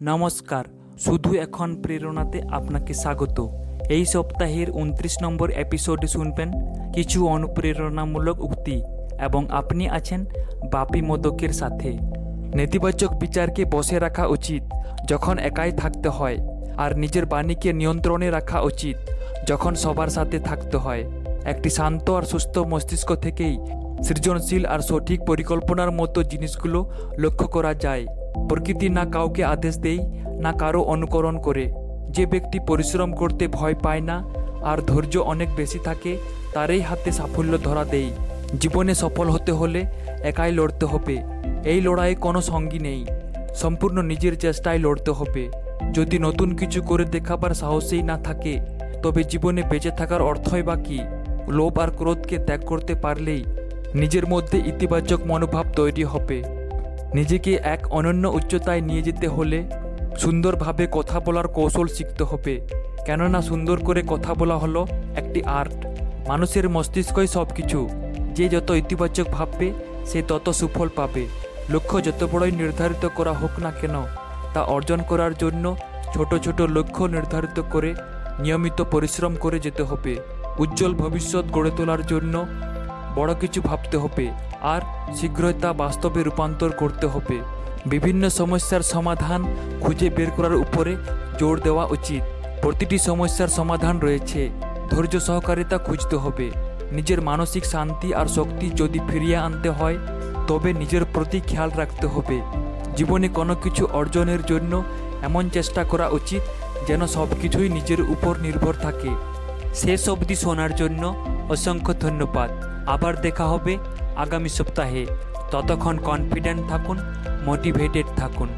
নমস্কার, শুধু এখন প্রেরণাতে আপনাকে স্বাগত। এই সপ্তাহের উনত্রিশ নম্বর এপিসোডে শুনবেন কিছু অনুপ্রেরণামূলক উক্তি এবং আপনি আছেন বাপি মোদকের সাথে। নেতিবাচক বিচারকে বসে রাখা উচিত যখন একাই থাকতে হয় আর নিজের বাণীকে নিয়ন্ত্রণে রাখা উচিত যখন সবার সাথে থাকতে হয়। একটি শান্ত আর সুস্থ মস্তিষ্ক থেকেই সৃজনশীল আর সঠিক পরিকল্পনার মতো জিনিসগুলো লক্ষ্য করা যায়। প্রকৃতি না কাউকে আদেশ দেয় না কারও অনুকরণ করে। যে ব্যক্তি পরিশ্রম করতে ভয় পায় না, আর ধৈর্য অনেক বেশি থাকে, তারই হাতে সাফল্য ধরা দেয় জীবনে সফল হতে হলে একাই লড়তে হবে। এই লড়াইয়ে কোনো সঙ্গী নেই। সম্পূর্ণ নিজের চেষ্টায় লড়তে হবে। যদি নতুন কিছু করে দেখাবার সাহসেই না থাকে, তবে জীবনে বেঁচে থাকার অর্থই বা কী? লোভ আর ক্রোধকে ত্যাগ করতে পারলেই নিজের মধ্যে ইতিবাচক মনোভাব তৈরি হবে। নিজেকে এক অনন্য উচ্চতায় নিয়ে যেতে হলে সুন্দরভাবে কথা বলার কৌশল শিখতে হবে। কেননা সুন্দর করে কথা বলা হলো একটি আর্ট। মানুষের মস্তিষ্কই সব কিছু যে যত ইতিবাচক ভাববে, সে তত সুফল পাবে। লক্ষ্য যত বড়ই নির্ধারিত করা হোক না কেন, তা অর্জন করার জন্য ছোট ছোট লক্ষ্য নির্ধারিত করে নিয়মিত পরিশ্রম করে যেতে হবে। উজ্জ্বল ভবিষ্যৎ গড়ে তোলার জন্য বড় কিছু ভাবতে হবে আর শীঘ্রই তা বাস্তবে রূপান্তর করতে হবে। বিভিন্ন সমস্যার সমাধান খুঁজে বের করার উপরে জোর দেওয়া উচিত। প্রতিটি সমস্যার সমাধান রয়েছে। ধৈর্য সহকারিতা খুঁজতে হবে। নিজের মানসিক শান্তি আর শক্তি যদি ফিরিয়ে আনতে হয়, তবে নিজের প্রতি খেয়াল রাখতে হবে। জীবনে কোনো কিছু অর্জনের জন্য এমন চেষ্টা করা উচিত যেন সব কিছুই নিজের উপর নির্ভর থাকে। শেষ অবধি শোনার জন্য অসংখ্য ধন্যবাদ। আবার দেখা হবে আগামী সপ্তাহে। ততক্ষণ কনফিডেন্ট থাকুন মোটিভেটেড থাকুন।